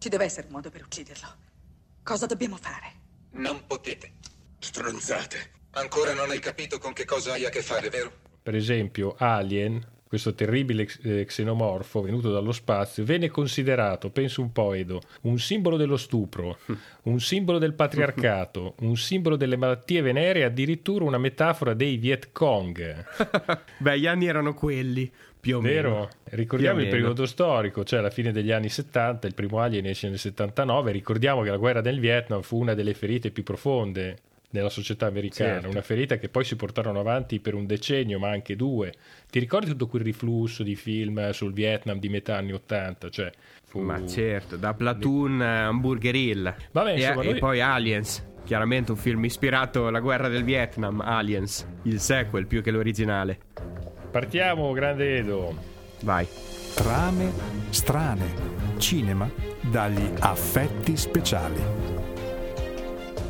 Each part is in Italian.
Ci deve essere un modo per ucciderlo. Cosa dobbiamo fare? Non potete. Stronzate. Ancora non hai capito con che cosa hai a che fare, vero? Per esempio, Alien, questo terribile eh, xenomorfo venuto dallo spazio, venne considerato, penso un po' Edo, un simbolo dello stupro, un simbolo del patriarcato, un simbolo delle malattie venere e addirittura una metafora dei Viet Cong. Beh, gli anni erano quelli, più o Vero? meno. Ricordiamo Più o il meno. periodo storico, cioè la fine degli anni 70, il primo Alien esce nel 79, ricordiamo che la guerra del Vietnam fu una delle ferite più profonde nella società americana, Certo. una ferita che poi si portarono avanti per un decennio, ma anche due. Ti ricordi tutto quel riflusso di film sul Vietnam di metà anni 80? Cioè, fu... Ma certo, da Platoon a Hamburger Hill. Vabbè, e, insomma, e noi- poi Aliens. Chiaramente un film ispirato alla guerra del Vietnam, Aliens, il sequel più che l'originale. Partiamo, grande Edo. Vai. Trame strane. Cinema dagli affetti speciali.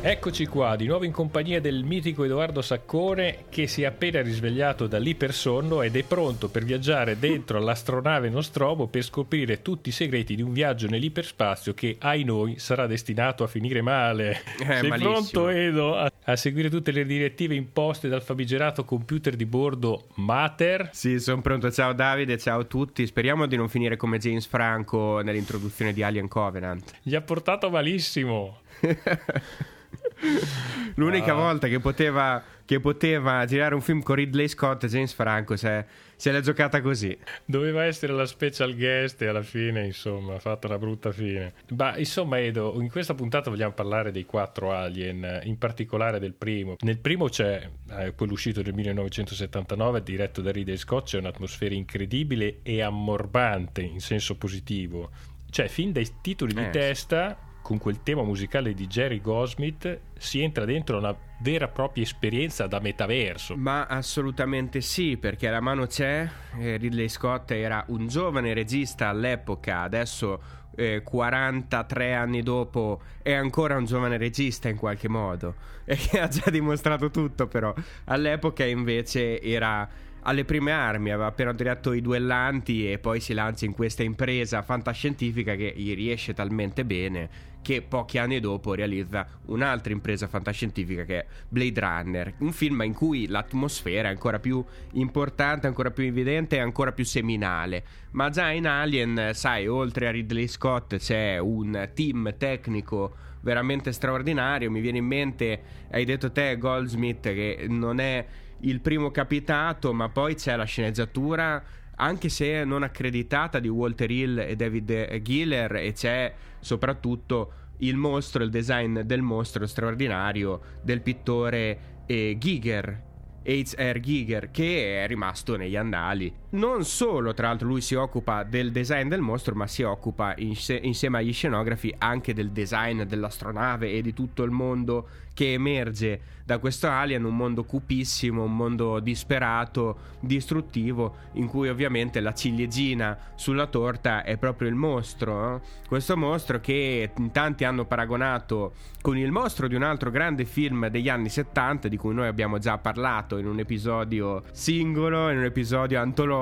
Eccoci qua, di nuovo in compagnia del mitico Edoardo Saccone che si è appena risvegliato dall'ipersonno ed è pronto per viaggiare dentro all'astronave Nostromo per scoprire tutti i segreti di un viaggio nell'iperspazio che, ai noi, sarà destinato a finire male. Sei malissimo. pronto, Edo, a, a seguire tutte le direttive imposte dal famigerato computer di bordo Mater? Sì, sono pronto. Ciao Davide, ciao a tutti. Speriamo di non finire come James Franco nell'introduzione di Alien Covenant. Gli ha portato malissimo. L'unica Ah. volta che poteva, che poteva girare un film con Ridley Scott, James Franco, se, se l'è giocata così. Doveva essere la special guest e alla fine, insomma, ha fatto una brutta fine. Ma insomma, Edo, in questa puntata vogliamo parlare dei quattro Alien, in particolare del primo. Nel primo c'è eh, quello uscito nel 1979, diretto da Ridley Scott, c'è un'atmosfera incredibile e ammorbante in senso positivo. Cioè, fin dai titoli di Eh, sì. testa, con quel tema musicale di Jerry Goldsmith, si entra dentro una vera e propria esperienza da metaverso. Ma assolutamente sì, perché la mano c'è. Eh, Ridley Scott era un giovane regista all'epoca, adesso eh, 43 anni dopo è ancora un giovane regista in qualche modo. E che ha già dimostrato tutto, però. All'epoca invece era alle prime armi, aveva appena diretto i duellanti e poi si lancia in questa impresa fantascientifica che gli riesce talmente bene che pochi anni dopo realizza un'altra impresa fantascientifica che è Blade Runner, un film in cui l'atmosfera è ancora più importante, ancora più evidente e ancora più seminale. Ma già in Alien, sai, oltre a Ridley Scott c'è un team tecnico veramente straordinario. Mi viene in mente, hai detto te, Goldsmith, che non è il primo capitato, ma poi c'è la sceneggiatura anche se non accreditata di Walter Hill e David Giller e c'è soprattutto il mostro, il design del mostro straordinario del pittore eh, Giger. H.R. Giger che è rimasto negli annali. Non solo, tra l'altro, lui si occupa del design del mostro, ma si occupa inse- insieme agli scenografi anche del design dell'astronave e di tutto il mondo che emerge da questo alien, un mondo cupissimo, un mondo disperato, distruttivo, in cui ovviamente la ciliegina sulla torta è proprio il mostro. eh? Questo mostro che in tanti hanno paragonato con il mostro di un altro grande film degli anni 70, di cui noi abbiamo già parlato in un episodio singolo, in un episodio antologico,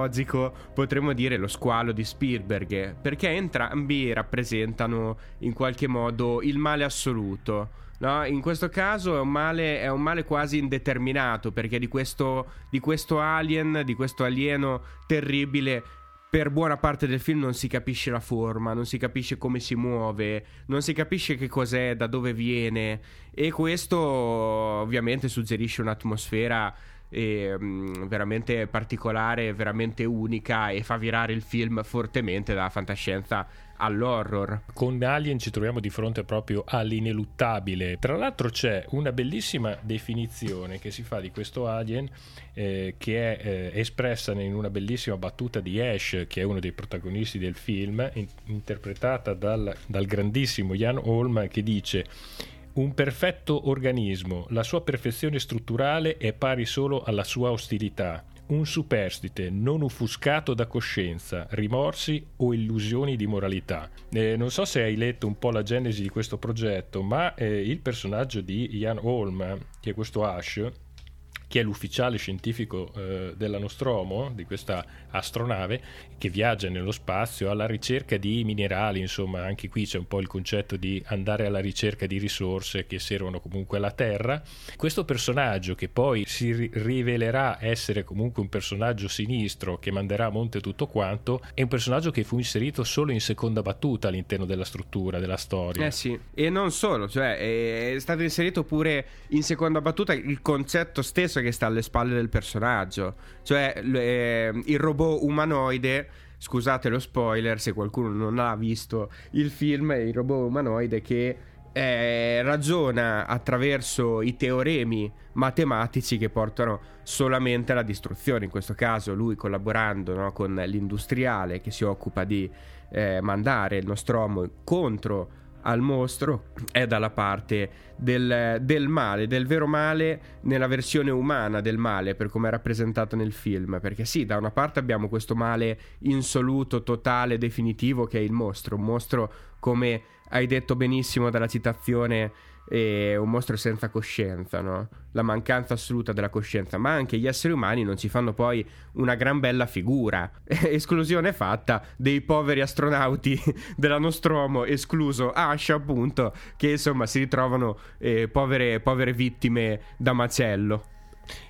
potremmo dire lo squalo di Spielberg, perché entrambi rappresentano in qualche modo il male assoluto. No, in questo caso è un male, è un male quasi indeterminato perché di questo, di questo alien, di questo alieno terribile, per buona parte del film non si capisce la forma, non si capisce come si muove, non si capisce che cos'è, da dove viene e questo ovviamente suggerisce un'atmosfera eh, mh, veramente particolare, veramente unica e fa virare il film fortemente dalla fantascienza all'horror. Con Alien ci troviamo di fronte proprio all'ineluttabile. Tra l'altro c'è una bellissima definizione che si fa di questo Alien eh, che è eh, espressa in una bellissima battuta di Ash, che è uno dei protagonisti del film, in- interpretata dal, dal grandissimo Jan Holm, che dice un perfetto organismo, la sua perfezione strutturale è pari solo alla sua ostilità. Un superstite non offuscato da coscienza, rimorsi o illusioni di moralità. Eh, non so se hai letto un po' la genesi di questo progetto, ma eh, il personaggio di Ian Holm, che è questo Ash, che è l'ufficiale scientifico eh, della Nostromo, di questa astronave, che viaggia nello spazio alla ricerca di minerali, insomma anche qui c'è un po' il concetto di andare alla ricerca di risorse che servono comunque alla Terra. Questo personaggio che poi si ri- rivelerà essere comunque un personaggio sinistro che manderà a monte tutto quanto, è un personaggio che fu inserito solo in seconda battuta all'interno della struttura, della storia. Eh sì, e non solo, cioè è stato inserito pure in seconda battuta il concetto stesso che sta alle spalle del personaggio, cioè eh, il robot umanoide scusate lo spoiler se qualcuno non ha visto il film, il robot umanoide che eh, ragiona attraverso i teoremi matematici che portano solamente alla distruzione. In questo caso, lui collaborando no, con l'industriale che si occupa di eh, mandare il nostro uomo contro al mostro è dalla parte del, del, male, del vero male nella versione umana del male per come è rappresentato nel film. Perché sì, da una parte abbiamo questo male insoluto, totale, definitivo che è il mostro, un mostro come hai detto benissimo dalla citazione è un mostro senza coscienza, no? La mancanza assoluta della coscienza, ma anche gli esseri umani non ci fanno poi una gran bella figura. Esclusione fatta dei poveri astronauti della Nostromo, escluso Ash, appunto, che insomma si ritrovano eh, povere, povere vittime da macello.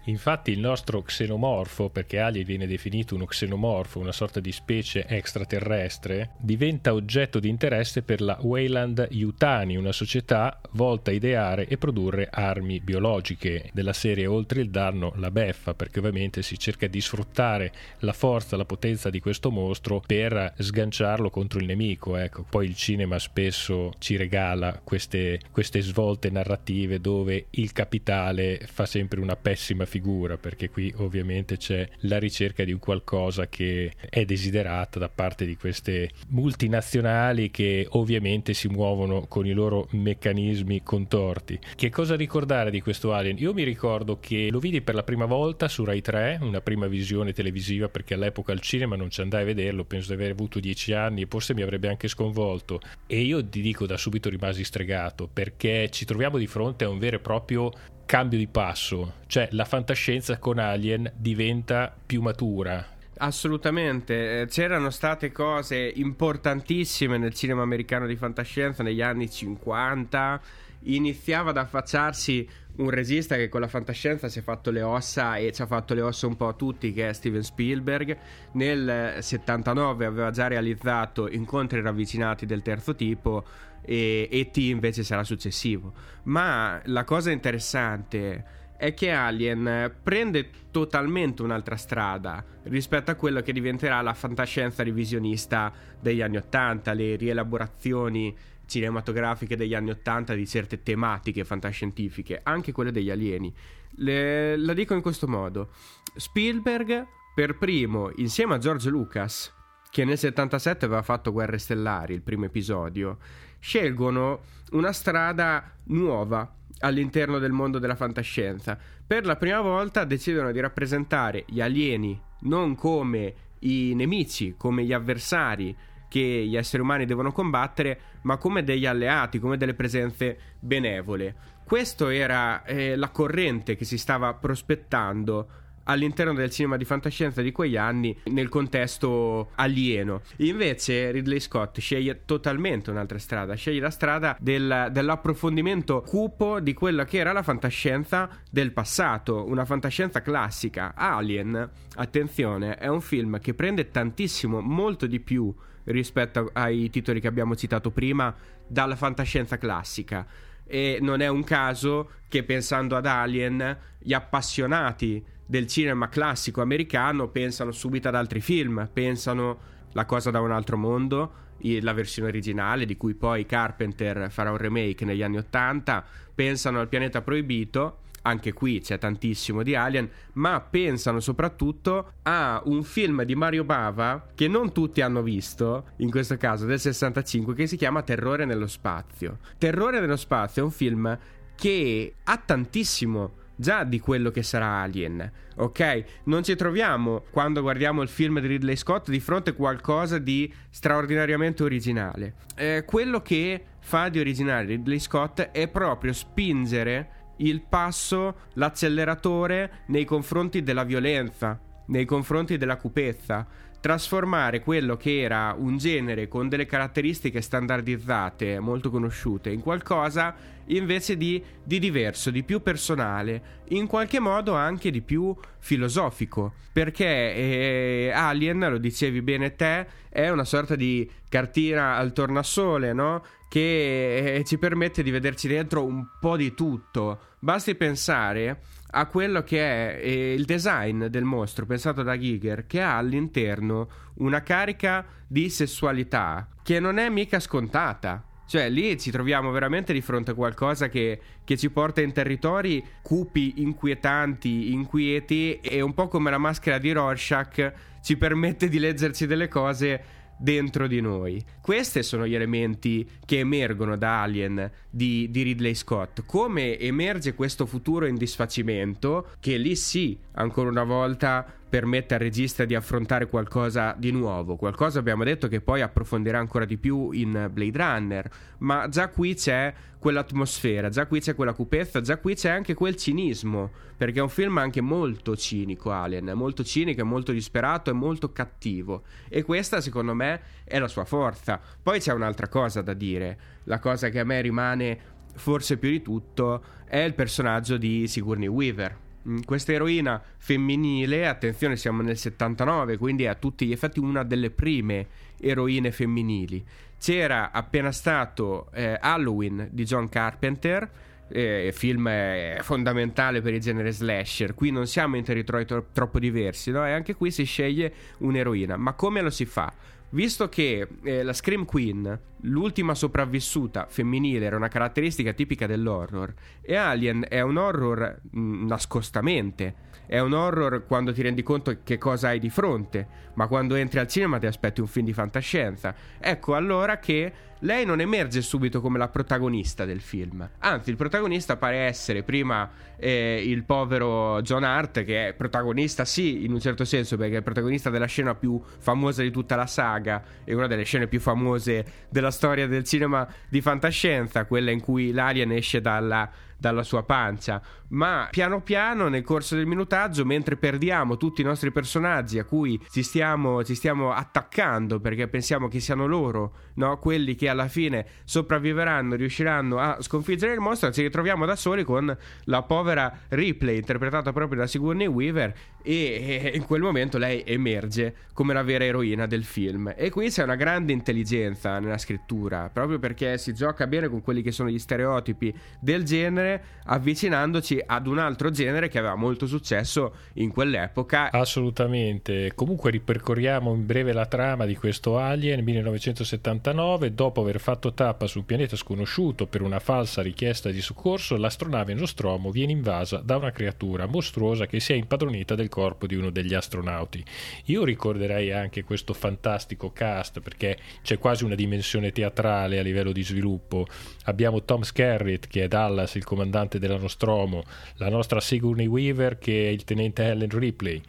Infatti il nostro xenomorfo, perché Alien viene definito uno xenomorfo, una sorta di specie extraterrestre, diventa oggetto di interesse per la Wayland Yutani, una società volta a ideare e produrre armi biologiche della serie oltre il danno la beffa, perché ovviamente si cerca di sfruttare la forza, la potenza di questo mostro per sganciarlo contro il nemico. Ecco. Poi il cinema spesso ci regala queste, queste svolte narrative dove il capitale fa sempre una pessima figura figura perché qui ovviamente c'è la ricerca di qualcosa che è desiderato da parte di queste multinazionali che ovviamente si muovono con i loro meccanismi contorti. Che cosa ricordare di questo Alien? Io mi ricordo che lo vidi per la prima volta su Rai 3, una prima visione televisiva perché all'epoca al cinema non ci andai a vederlo, penso di aver avuto dieci anni e forse mi avrebbe anche sconvolto e io ti dico da subito rimasi stregato perché ci troviamo di fronte a un vero e proprio cambio di passo, cioè la fantascienza con Alien diventa più matura. Assolutamente, eh, c'erano state cose importantissime nel cinema americano di fantascienza negli anni 50, iniziava ad affacciarsi un regista che con la fantascienza si è fatto le ossa e ci ha fatto le ossa un po' a tutti, che è Steven Spielberg. Nel 79 aveva già realizzato Incontri ravvicinati del terzo tipo e E.T. invece sarà successivo. Ma la cosa interessante è che Alien prende totalmente un'altra strada rispetto a quello che diventerà la fantascienza revisionista degli anni Ottanta, le rielaborazioni cinematografiche degli anni Ottanta di certe tematiche fantascientifiche, anche quelle degli alieni. Le, la dico in questo modo: Spielberg, per primo, insieme a George Lucas, che nel 77 aveva fatto Guerre Stellari, il primo episodio, scelgono una strada nuova all'interno del mondo della fantascienza. Per la prima volta decidono di rappresentare gli alieni non come i nemici, come gli avversari che gli esseri umani devono combattere, ma come degli alleati, come delle presenze benevole. Questa era eh, la corrente che si stava prospettando all'interno del cinema di fantascienza di quegli anni nel contesto alieno. Invece Ridley Scott sceglie totalmente un'altra strada, sceglie la strada del, dell'approfondimento cupo di quella che era la fantascienza del passato, una fantascienza classica. Alien, attenzione, è un film che prende tantissimo, molto di più rispetto ai titoli che abbiamo citato prima dalla fantascienza classica e non è un caso che pensando ad Alien gli appassionati del cinema classico americano pensano subito ad altri film, pensano La cosa da un altro mondo, la versione originale di cui poi Carpenter farà un remake negli anni Ottanta, pensano al pianeta proibito anche qui c'è tantissimo di Alien, ma pensano soprattutto a un film di Mario Bava che non tutti hanno visto, in questo caso del 65, che si chiama Terrore nello spazio. Terrore nello spazio è un film che ha tantissimo già di quello che sarà Alien, ok? Non ci troviamo quando guardiamo il film di Ridley Scott di fronte a qualcosa di straordinariamente originale. Eh, quello che fa di originale Ridley Scott è proprio spingere il passo, l'acceleratore nei confronti della violenza, nei confronti della cupezza trasformare quello che era un genere con delle caratteristiche standardizzate molto conosciute in qualcosa invece di, di, diverso, di più personale, in qualche modo anche di più filosofico, perché eh, Alien, lo dicevi bene te, è una sorta di cartina al tornasole, no? Che eh, ci permette di vederci dentro un po' di tutto. Basti pensare a quello che è eh, il design del mostro pensato da Giger che ha all'interno una carica di sessualità che non è mica scontata. Cioè, lì ci troviamo veramente di fronte a qualcosa che, che, ci porta in territori cupi, inquietanti, inquieti e un po' come la maschera di Rorschach ci permette di leggerci delle cose dentro di noi. Questi sono gli elementi che emergono da Alien di, di, Ridley Scott. Come emerge questo futuro in disfacimento, che lì sì, ancora una volta permette al regista di affrontare qualcosa di nuovo, qualcosa abbiamo detto che poi approfondirà ancora di più in Blade Runner, ma già qui c'è quell'atmosfera, già qui c'è quella cupezza, già qui c'è anche quel cinismo, perché è un film anche molto cinico Alien, è molto cinico, è molto disperato, è molto cattivo. E questa secondo me è la sua forza. Poi c'è un'altra cosa da dire, la cosa che a me rimane forse più di tutto è il personaggio di Sigourney Weaver questa eroina femminile, attenzione siamo nel 79, quindi è a tutti gli effetti una delle prime eroine femminili. C'era appena stato eh, Halloween di John Carpenter, eh, film eh, fondamentale per il genere slasher. Qui non siamo in territori tro- troppo diversi, no? E anche qui si sceglie un'eroina. Ma come lo si fa? Visto che eh, la Scream Queen, l'ultima sopravvissuta femminile, era una caratteristica tipica dell'horror, e Alien è un horror mh, nascostamente. È un horror quando ti rendi conto che cosa hai di fronte, ma quando entri al cinema ti aspetti un film di fantascienza. Ecco allora che lei non emerge subito come la protagonista del film. Anzi, il protagonista pare essere prima eh, il povero John Hart, che è protagonista, sì, in un certo senso, perché è il protagonista della scena più famosa di tutta la saga e una delle scene più famose della storia del cinema di fantascienza, quella in cui l'alien esce dalla dalla sua pancia, ma piano piano nel corso del minutaggio, mentre perdiamo tutti i nostri personaggi a cui ci stiamo, ci stiamo attaccando perché pensiamo che siano loro, no? quelli che alla fine sopravviveranno, riusciranno a sconfiggere il mostro, ci ritroviamo da soli con la povera Ripley, interpretata proprio da Sigourney Weaver, e in quel momento lei emerge come la vera eroina del film. E qui c'è una grande intelligenza nella scrittura, proprio perché si gioca bene con quelli che sono gli stereotipi del genere genere, avvicinandoci ad un altro genere che aveva molto successo in quell'epoca. Assolutamente. Comunque ripercorriamo in breve la trama di questo Alien 1979. Dopo aver fatto tappa su un pianeta sconosciuto per una falsa richiesta di soccorso, l'astronave Nostromo viene invasa da una creatura mostruosa che si è impadronita del corpo di uno degli astronauti. Io ricorderei anche questo fantastico cast perché c'è quasi una dimensione teatrale a livello di sviluppo. Abbiamo Tom Skerritt che è Dallas, il comandante della Nostromo, la nostra Sigourney Weaver che è il tenente Helen Ripley.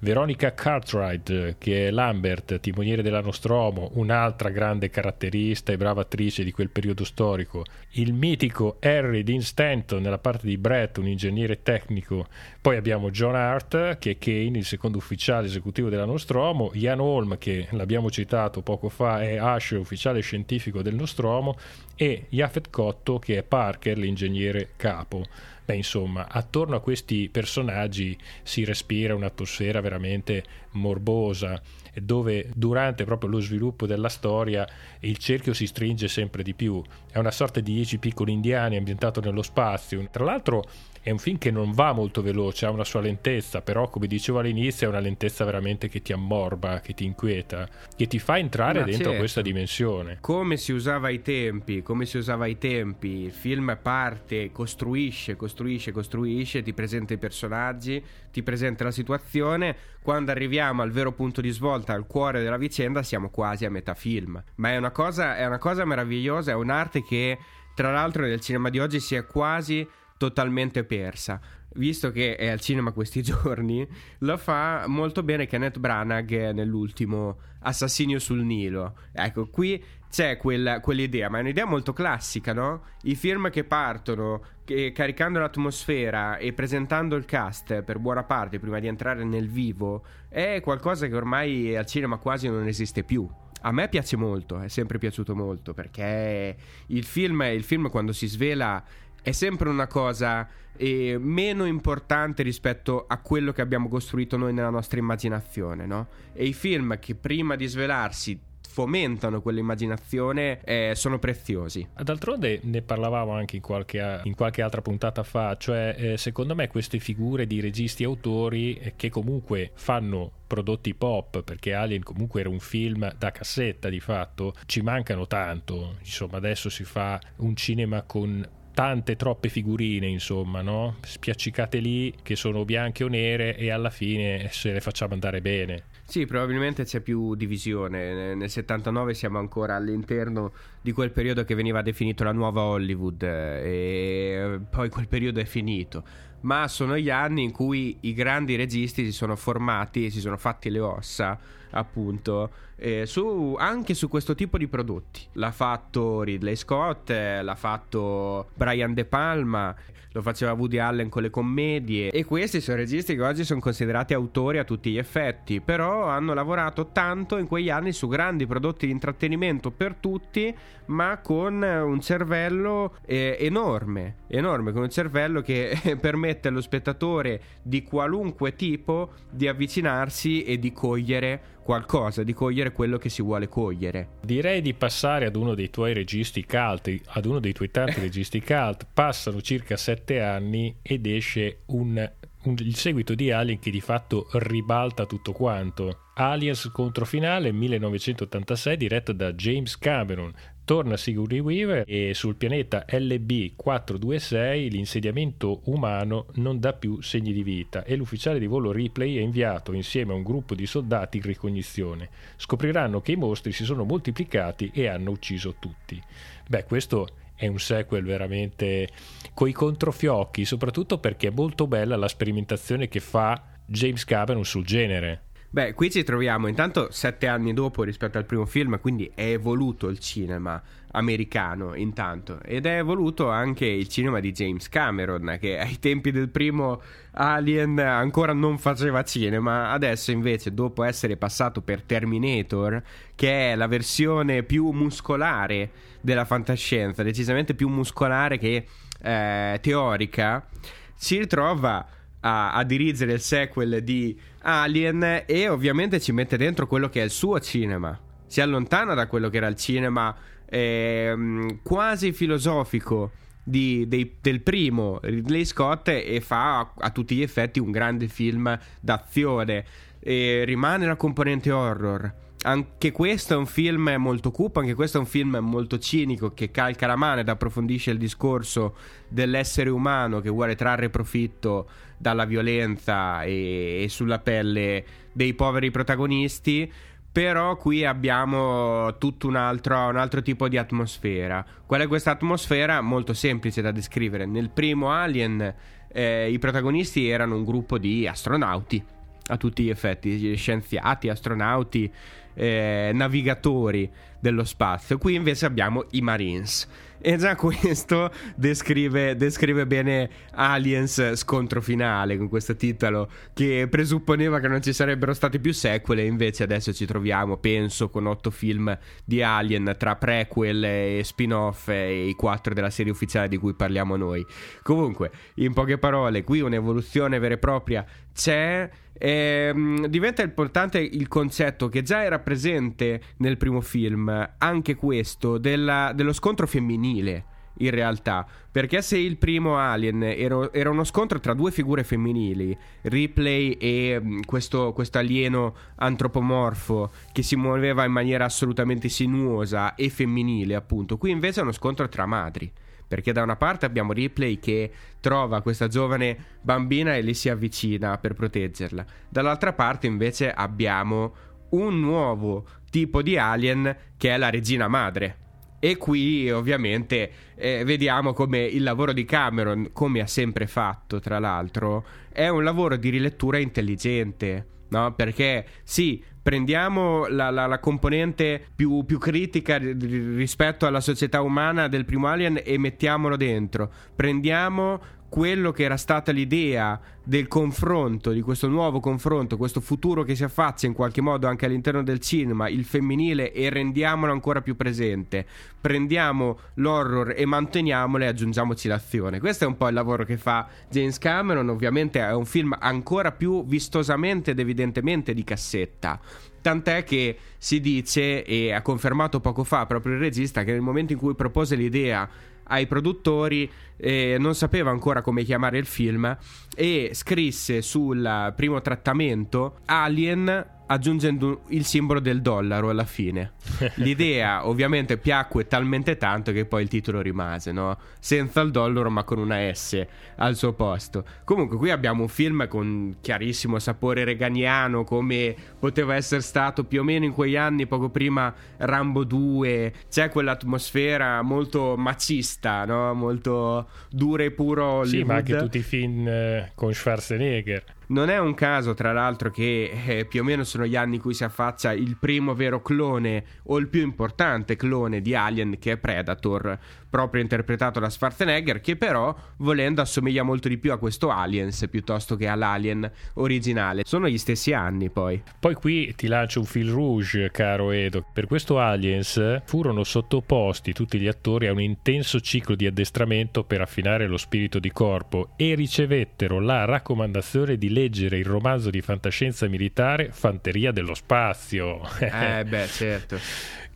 Veronica Cartwright, che è Lambert, timoniere della Nostromo, un'altra grande caratterista e brava attrice di quel periodo storico. Il mitico Harry Dean Stanton nella parte di Brett, un ingegnere tecnico. Poi abbiamo John Hart, che è Kane, il secondo ufficiale esecutivo della Nostromo. Ian Holm, che l'abbiamo citato poco fa, è Ash, ufficiale scientifico del Nostromo. E Jafet Cotto, che è Parker, l'ingegnere capo. Beh, insomma, attorno a questi personaggi si respira un'atmosfera veramente morbosa, dove durante proprio lo sviluppo della storia il cerchio si stringe sempre di più. È una sorta di dieci piccoli indiani ambientato nello spazio. Tra l'altro è un film che non va molto veloce, ha una sua lentezza, però come dicevo all'inizio è una lentezza veramente che ti ammorba, che ti inquieta, che ti fa entrare Ma dentro certo. questa dimensione. Come si usava ai tempi, come si usava ai tempi, il film parte, costruisce, costruisce, costruisce, ti presenta i personaggi, ti presenta la situazione, quando arriviamo al vero punto di svolta, al cuore della vicenda, siamo quasi a metà film. Ma è una cosa, è una cosa meravigliosa, è un'arte che tra l'altro nel cinema di oggi si è quasi totalmente persa. Visto che è al cinema questi giorni, lo fa molto bene Kenneth Branagh nell'ultimo Assassinio sul Nilo. Ecco, qui c'è quella, quell'idea, ma è un'idea molto classica, no? I film che partono che, caricando l'atmosfera e presentando il cast per buona parte prima di entrare nel vivo è qualcosa che ormai al cinema quasi non esiste più. A me piace molto, è sempre piaciuto molto perché il film, il film quando si svela è sempre una cosa eh, meno importante rispetto a quello che abbiamo costruito noi nella nostra immaginazione, no? E i film che prima di svelarsi fomentano quell'immaginazione eh, sono preziosi. D'altronde ne parlavamo anche in qualche, in qualche altra puntata fa, cioè eh, secondo me queste figure di registi e autori eh, che comunque fanno prodotti pop, perché Alien comunque era un film da cassetta di fatto, ci mancano tanto. Insomma, adesso si fa un cinema con tante troppe figurine, insomma, no? Spiaccicate lì che sono bianche o nere e alla fine se le facciamo andare bene. Sì, probabilmente c'è più divisione. Nel 79 siamo ancora all'interno di quel periodo che veniva definito la nuova Hollywood e poi quel periodo è finito. Ma sono gli anni in cui i grandi registi si sono formati e si sono fatti le ossa, appunto, eh, su, anche su questo tipo di prodotti. L'ha fatto Ridley Scott, eh, l'ha fatto Brian De Palma, lo faceva Woody Allen con le commedie. E questi sono registi che oggi sono considerati autori a tutti gli effetti, però hanno lavorato tanto in quegli anni su grandi prodotti di intrattenimento per tutti, ma con un cervello eh, enorme, enorme, con un cervello che permette allo spettatore di qualunque tipo di avvicinarsi e di cogliere qualcosa, di cogliere quello che si vuole cogliere. Direi di passare ad uno dei tuoi registi cult, ad uno dei tuoi tanti registi cult. Passano circa sette anni ed esce un, un, il seguito di Alien che di fatto ribalta tutto quanto. Aliens controfinale 1986 diretto da James Cameron, torna Sigourney Weaver e sul pianeta LB426 l'insediamento umano non dà più segni di vita e l'ufficiale di volo Ripley è inviato insieme a un gruppo di soldati in ricognizione. Scopriranno che i mostri si sono moltiplicati e hanno ucciso tutti. Beh, questo è un sequel veramente coi controfiocchi, soprattutto perché è molto bella la sperimentazione che fa James Cameron sul genere. Beh, qui ci troviamo intanto sette anni dopo rispetto al primo film, quindi è evoluto il cinema americano intanto. Ed è evoluto anche il cinema di James Cameron che ai tempi del primo Alien ancora non faceva cinema, adesso invece dopo essere passato per Terminator, che è la versione più muscolare della fantascienza, decisamente più muscolare che eh, teorica, si ritrova a, a dirigere il sequel di Alien e ovviamente ci mette dentro quello che è il suo cinema. Si allontana da quello che era il cinema eh, quasi filosofico di, dei, del primo Ridley Scott e fa a, a, tutti gli effetti un grande film d'azione. E rimane la componente horror anche questo è un film molto cupo, anche questo è un film molto cinico che calca la mano ed approfondisce il discorso dell'essere umano che vuole trarre profitto dalla violenza e, e sulla pelle dei poveri protagonisti. Però qui abbiamo tutto un altro, un altro tipo di atmosfera. Qual è questa atmosfera? Molto semplice da descrivere. Nel primo Alien eh, i protagonisti erano un gruppo di astronauti a tutti gli effetti, scienziati, astronauti, eh, navigatori dello spazio. Qui invece abbiamo i Marines. E già questo descrive, descrive, bene Aliens scontro finale con questo titolo che presupponeva che non ci sarebbero stati più sequel e invece adesso ci troviamo, penso, con otto film di Alien tra prequel e spin-off e i quattro della serie ufficiale di cui parliamo noi. Comunque, in poche parole, qui un'evoluzione vera e propria c'è eh, diventa importante il concetto che già era presente nel primo film, anche questo, della, dello scontro femminile. In realtà, perché se il primo Alien era, era uno scontro tra due figure femminili, Ripley e mm, questo, questo alieno antropomorfo che si muoveva in maniera assolutamente sinuosa e femminile, appunto, qui invece è uno scontro tra madri perché da una parte abbiamo Ripley che trova questa giovane bambina e le si avvicina per proteggerla, dall'altra parte invece abbiamo un nuovo tipo di alien che è la regina madre. E qui ovviamente eh, vediamo come il lavoro di Cameron, come ha sempre fatto tra l'altro, è un lavoro di rilettura intelligente no? Perché sì, prendiamo la, la, la componente più, più critica rispetto alla società umana del primo Alien e mettiamolo dentro. Prendiamo quello che era stata l'idea del confronto, di questo nuovo confronto, questo futuro che si affaccia in qualche modo anche all'interno del cinema, il femminile, e rendiamolo ancora più presente. Prendiamo l'horror e manteniamolo e aggiungiamoci l'azione. Questo è un po' il lavoro che fa James Cameron. Ovviamente è un film ancora più vistosamente ed evidentemente di cassetta. Tant'è che si dice, e ha confermato poco fa proprio il regista, che nel momento in cui propose l'idea ai produttori eh, non sapeva ancora come chiamare il film e scrisse sul primo trattamento Alien aggiungendo il simbolo del dollaro alla fine. L'idea ovviamente piacque talmente tanto che poi il titolo rimase, no? Senza il dollaro ma con una S al suo posto. Comunque qui abbiamo un film con chiarissimo sapore reganiano come poteva essere stato più o meno in quegli anni poco prima Rambo 2. C'è quell'atmosfera molto macista, no? Molto dura e puro Hollywood. Sì, ma anche tutti i film eh, con Schwarzenegger. Non è un caso, tra l'altro, che eh, più o meno sono gli anni in cui si affaccia il primo vero clone o il più importante clone di Alien che è Predator, proprio interpretato da Schwarzenegger, che però, volendo, assomiglia molto di più a questo Aliens piuttosto che all'Alien originale. Sono gli stessi anni, poi. Poi qui ti lancio un fil rouge, caro Edo. Per questo Aliens furono sottoposti tutti gli attori a un intenso ciclo di addestramento per affinare lo spirito di corpo e ricevettero la raccomandazione di leggere il romanzo di fantascienza militare Fanteria dello Spazio. eh, beh, certo.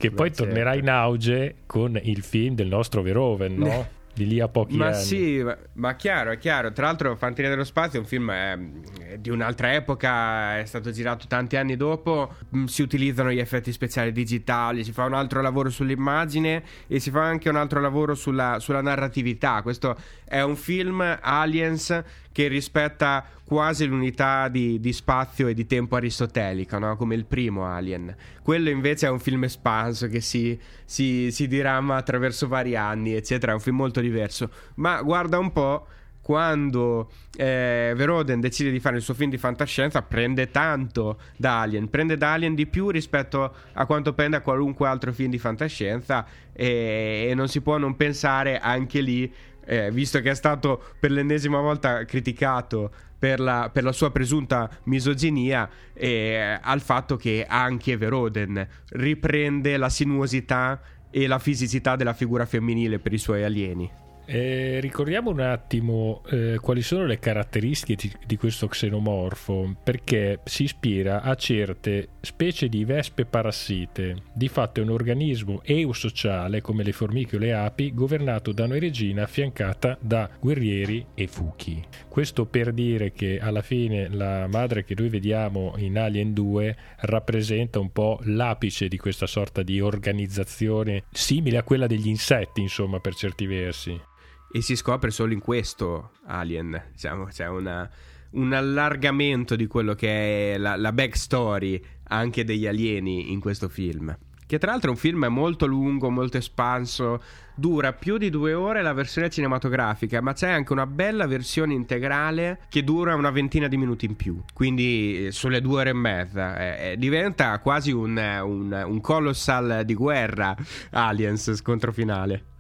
Che poi certo. tornerà in auge con il film del nostro Verhoeven, no? di lì a pochi ma anni. sì, ma, ma chiaro, è chiaro. Tra l'altro, Fanteria dello Spazio è un film eh, di un'altra epoca, è stato girato tanti anni dopo. Mm, Si utilizzano gli effetti speciali digitali, si fa un altro lavoro sull'immagine e si fa anche un altro lavoro sulla, sulla narratività. Questo è un film Aliens che rispetta quasi l'unità di, di spazio e di tempo aristotelica, no? come il primo Alien. Quello invece è un film espanso che si, si, si dirama attraverso vari anni, eccetera. È un film molto diverso. Ma guarda un po'. Quando eh, Veroden decide di fare il suo film di fantascienza, prende tanto da Alien, prende da Alien di più rispetto a quanto prende a qualunque altro film di fantascienza. E, e non si può non pensare anche lì eh, visto che è stato per l'ennesima volta criticato per la, per la sua presunta misoginia, eh, al fatto che anche Veroden riprende la sinuosità e la fisicità della figura femminile per i suoi alieni. Eh, ricordiamo un attimo eh, quali sono le caratteristiche di, questo xenomorfo, perché si ispira a certe specie di vespe parassite. Di fatto è un organismo eusociale, come le formiche o le api, governato da una regina affiancata da guerrieri e fuchi. Questo per dire che alla fine la madre che noi vediamo in Alien 2 rappresenta un po' l'apice di questa sorta di organizzazione simile a quella degli insetti, insomma, per certi versi. E si scopre solo in questo Alien, diciamo, c'è una, un allargamento di quello che è la, la backstory anche degli alieni in questo film. Che tra l'altro è un film molto lungo, molto espanso, dura più di due ore la versione cinematografica, ma c'è anche una bella versione integrale che dura una ventina di minuti in più, quindi eh, sulle due ore e mezza. Eh, eh, diventa quasi un, un, un colossal di guerra Aliens scontro finale.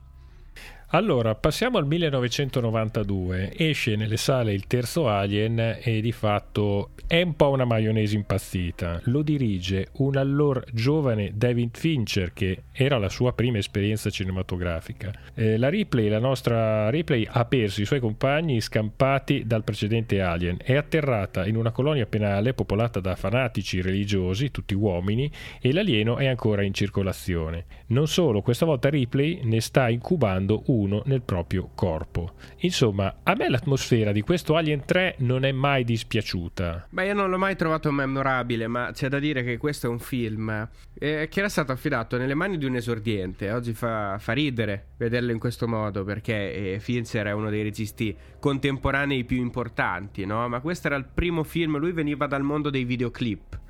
Allora, passiamo al 1992. Esce nelle sale il terzo Alien e di fatto è un po' una maionese impazzita. Lo dirige un allora giovane David Fincher che era la sua prima esperienza cinematografica. Eh, la Ripley, la nostra Ripley, ha perso i suoi compagni scampati dal precedente Alien. È atterrata in una colonia penale popolata da fanatici religiosi, tutti uomini, e l'alieno è ancora in circolazione. Non solo, questa volta Ripley ne sta incubando uno nel proprio corpo. Insomma, a me l'atmosfera di questo Alien 3 non è mai dispiaciuta. Beh, io non l'ho mai trovato memorabile, ma c'è da dire che questo è un film eh, che era stato affidato nelle mani di un esordiente. Oggi fa, fa ridere vederlo in questo modo perché eh, Fincher è uno dei registi contemporanei più importanti, no? Ma questo era il primo film, lui veniva dal mondo dei videoclip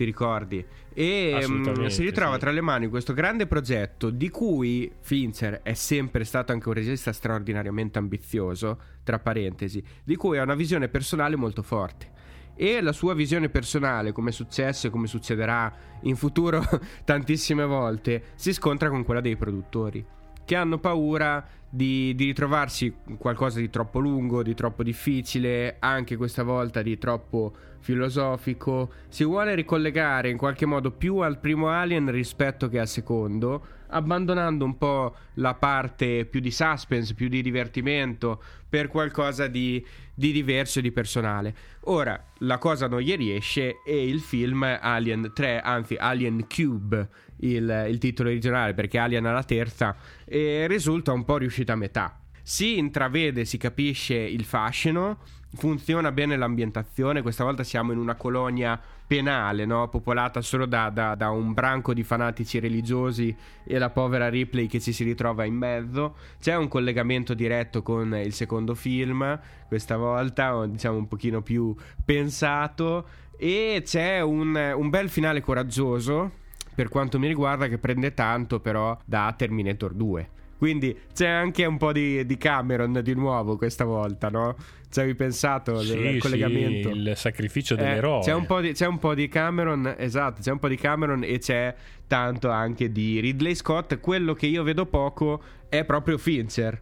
ti ricordi? E um, si ritrova sì. tra le mani questo grande progetto di cui Fincher è sempre stato anche un regista straordinariamente ambizioso, tra parentesi, di cui ha una visione personale molto forte. e la sua visione personale, come è successo e come succederà in futuro tantissime volte, si scontra con quella dei produttori che hanno paura di, di, ritrovarsi qualcosa di troppo lungo, di troppo difficile, anche questa volta di troppo filosofico. Si vuole ricollegare in qualche modo più al primo Alien rispetto che al secondo, abbandonando un po' la parte più di suspense, più di divertimento, per qualcosa di, di diverso e di personale. Ora, la cosa non gli riesce e il film Alien 3, anzi Alien Cube, il, il titolo originale, perché Alien alla terza, risulta un po' riuscita a metà. Si intravede, si capisce il fascino, funziona bene l'ambientazione, questa volta siamo in una colonia penale, no? popolata solo da, da, da, un branco di fanatici religiosi e la povera Ripley che ci si ritrova in mezzo. C'è un collegamento diretto con il secondo film, questa volta diciamo un pochino più pensato, e c'è un, un bel finale coraggioso per quanto mi riguarda, che prende tanto però da Terminator 2. Quindi c'è anche un po' di, di Cameron di nuovo questa volta, no? Ci avevi pensato sì, del collegamento? Sì, il sacrificio dell'eroe. Eh, c'è, un di, c'è, un po di, Cameron, esatto, c'è un po' di Cameron e c'è tanto anche di Ridley Scott. Quello che io vedo poco è proprio Fincher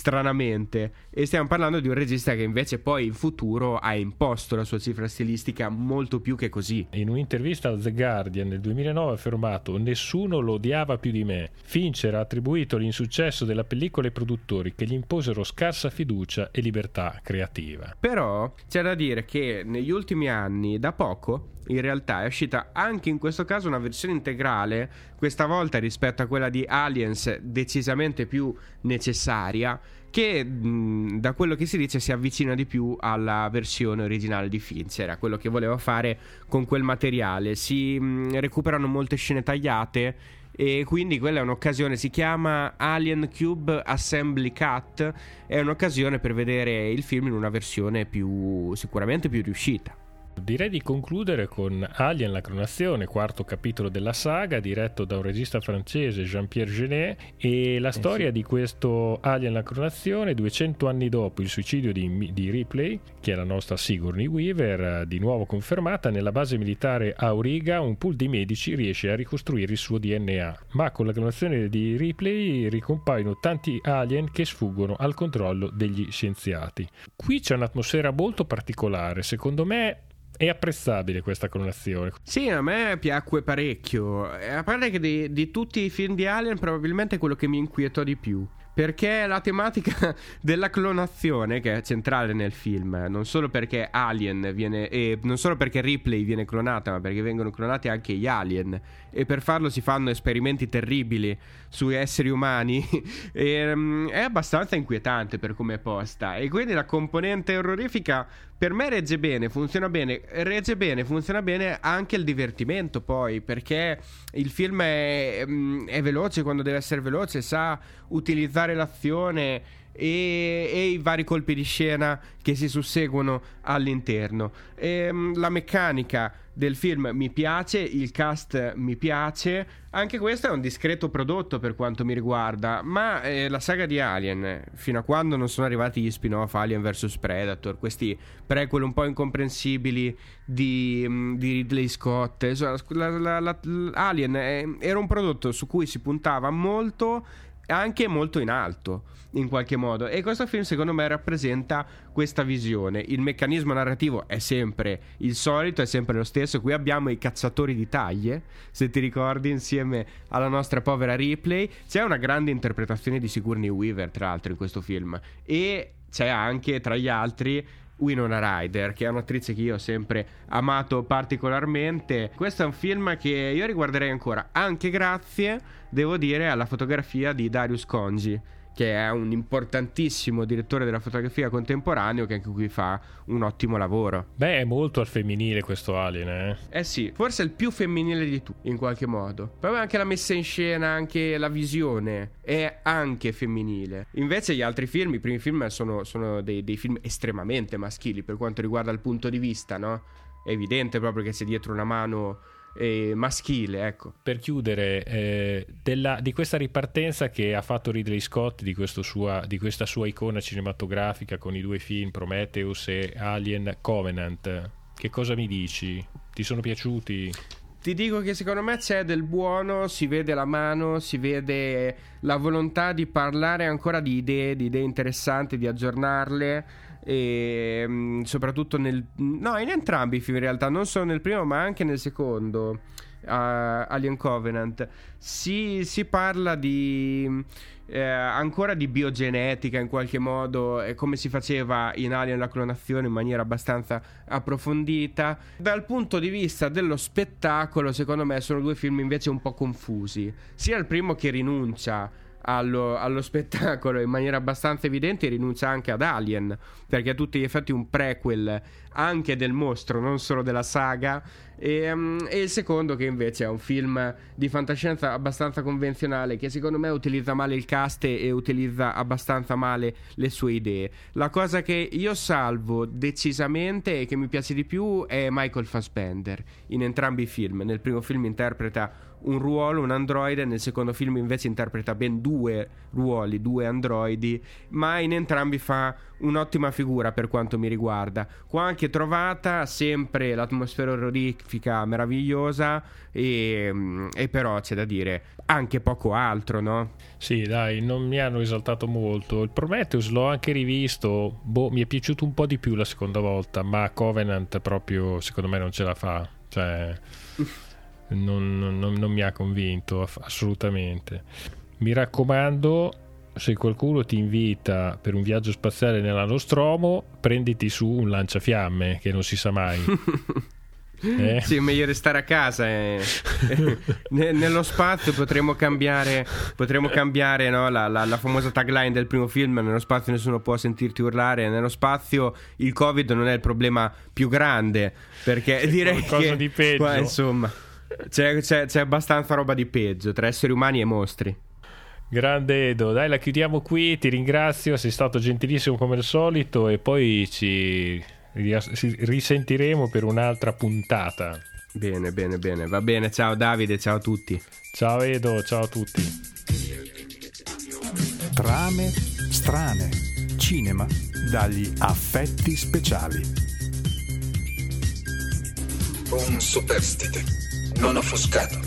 stranamente. E stiamo parlando di un regista che invece poi in futuro ha imposto la sua cifra stilistica molto più che così. In un'intervista al The Guardian nel 2009 ha affermato nessuno lo odiava più di me. Fincher ha attribuito l'insuccesso della pellicola ai produttori che gli imposero scarsa fiducia e libertà creativa. Però c'è da dire che negli ultimi anni, da poco, in realtà è uscita anche in questo caso una versione integrale, questa volta rispetto a quella di Aliens decisamente più necessaria, che mh, da quello che si dice si avvicina di più alla versione originale di Fincher, a quello che voleva fare con quel materiale. Si mh, recuperano molte scene tagliate e quindi quella è un'occasione, si chiama Alien Cube Assembly Cut, è un'occasione per vedere il film in una versione più sicuramente più riuscita. Direi di concludere con Alien la cronazione, quarto capitolo della saga, diretto da un regista francese, Jean-Pierre Genet, e la storia eh sì. di questo Alien la cronazione, 200 anni dopo il suicidio di, di, Ripley, che è la nostra Sigourney Weaver, di nuovo confermata, nella base militare Auriga un pool di medici riesce a ricostruire il suo DNA, ma con la clonazione di Ripley ricompaiono tanti alien che sfuggono al controllo degli scienziati. Qui c'è un'atmosfera molto particolare, secondo me è apprezzabile questa clonazione. Sì, a me piacque parecchio. A parte che di, di tutti i film di Alien, probabilmente è quello che mi inquietò di più. Perché la tematica della clonazione, che è centrale nel film, non solo perché Alien viene. E non solo perché Ripley viene clonata, ma perché vengono clonati anche gli alien. E per farlo si fanno esperimenti terribili sui esseri umani. e, um, è abbastanza inquietante per come è posta. E quindi la componente orrorifica per me regge bene, funziona bene, regge bene, funziona bene anche il divertimento poi, perché il film è, mm, è veloce quando deve essere veloce, sa utilizzare l'azione e, e, i vari colpi di scena che si susseguono all'interno. E, ehm, la meccanica del film mi piace, il cast mi piace, anche questo è un discreto prodotto per quanto mi riguarda, ma eh, la saga di Alien, fino a quando non sono arrivati gli spin-off Alien vs Predator, questi prequel un po' incomprensibili di, mm, di Ridley Scott, la, la, la, Alien eh, era un prodotto su cui si puntava molto anche molto in alto in qualche modo. E questo film secondo me rappresenta questa visione. Il meccanismo narrativo è sempre il solito è sempre lo stesso. Qui abbiamo i cazzatori di taglie se ti ricordi insieme alla nostra povera Ripley. C'è una grande interpretazione di Sigourney Weaver tra l'altro in questo film. E c'è anche tra gli altri Winona Ryder, che è un'attrice che io ho sempre amato particolarmente. Questo è un film che io riguarderei ancora, anche grazie, devo dire, alla fotografia di Darius Conji che è un importantissimo direttore della fotografia contemporaneo che anche qui fa un ottimo lavoro. Beh, è molto al femminile questo Alien, eh? Eh sì, forse è il più femminile di tutti, in qualche modo. Poi anche la messa in scena, anche la visione è anche femminile. Invece gli altri film, i primi film sono, sono dei, dei film estremamente maschili per quanto riguarda il punto di vista, no? È evidente proprio che c'è dietro una mano eh, maschile. Ecco. Per chiudere, eh, della, di questa ripartenza che ha fatto Ridley Scott, di, sua, di, questa sua icona cinematografica con i due film Prometheus e Alien Covenant, Che cosa mi dici? Ti sono piaciuti? Ti dico che secondo me c'è del buono, si vede la mano, si vede la volontà di parlare ancora di idee, di idee interessanti, di aggiornarle e mh, soprattutto nel... no, in entrambi i film in realtà, non solo nel primo ma anche nel secondo. Uh, Alien Covenant si, si parla di eh, ancora di biogenetica in qualche modo e come si faceva in Alien la clonazione in maniera abbastanza approfondita dal punto di vista dello spettacolo secondo me sono due film invece un po' confusi sia il primo che rinuncia allo, allo, spettacolo in maniera abbastanza evidente rinuncia anche ad Alien perché a tutti gli effetti un prequel anche del mostro non solo della saga. E, um, e, il secondo che invece è un film di fantascienza abbastanza convenzionale che secondo me utilizza male il cast e utilizza abbastanza male le sue idee. La cosa che io salvo decisamente e che mi piace di più è Michael Fassbender in entrambi i film. Nel primo film interpreta un ruolo, un androide, nel secondo film invece interpreta ben due ruoli, due androidi, ma in entrambi fa un'ottima figura per quanto mi riguarda. Qua anche trovata sempre l'atmosfera orrorifica meravigliosa e, e però c'è da dire anche poco altro, no? Sì, dai, non mi hanno esaltato molto. Il Prometheus l'ho anche rivisto, boh, mi è piaciuto un po' di più la seconda volta, ma Covenant proprio secondo me non ce la fa. Cioè non, non, non mi ha convinto assolutamente. Mi raccomando, se qualcuno ti invita per un viaggio spaziale nella Nostromo, prenditi su un lanciafiamme, che non si sa mai. Eh? Sì, è meglio restare a casa. Eh. Nello spazio potremmo cambiare, potremmo cambiare no? la, la, la, famosa tagline del primo film: Nello spazio nessuno può sentirti urlare. Nello spazio il Covid non è il problema più grande. Perché direi che. di peggio. Qua, insomma. C'è, c'è, c'è abbastanza roba di peggio tra esseri umani e mostri. Grande Edo, dai la chiudiamo qui, ti ringrazio, sei stato gentilissimo come al solito e poi ci risentiremo per un'altra puntata. Bene, bene, bene, va bene, ciao Davide, ciao a tutti. Ciao Edo, ciao a tutti. Trame strane, cinema dagli affetti speciali. Un superstite non offuscato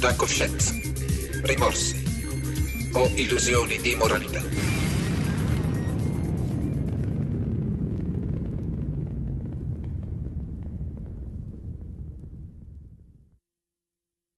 da coscienza, rimorsi o illusioni di moralità.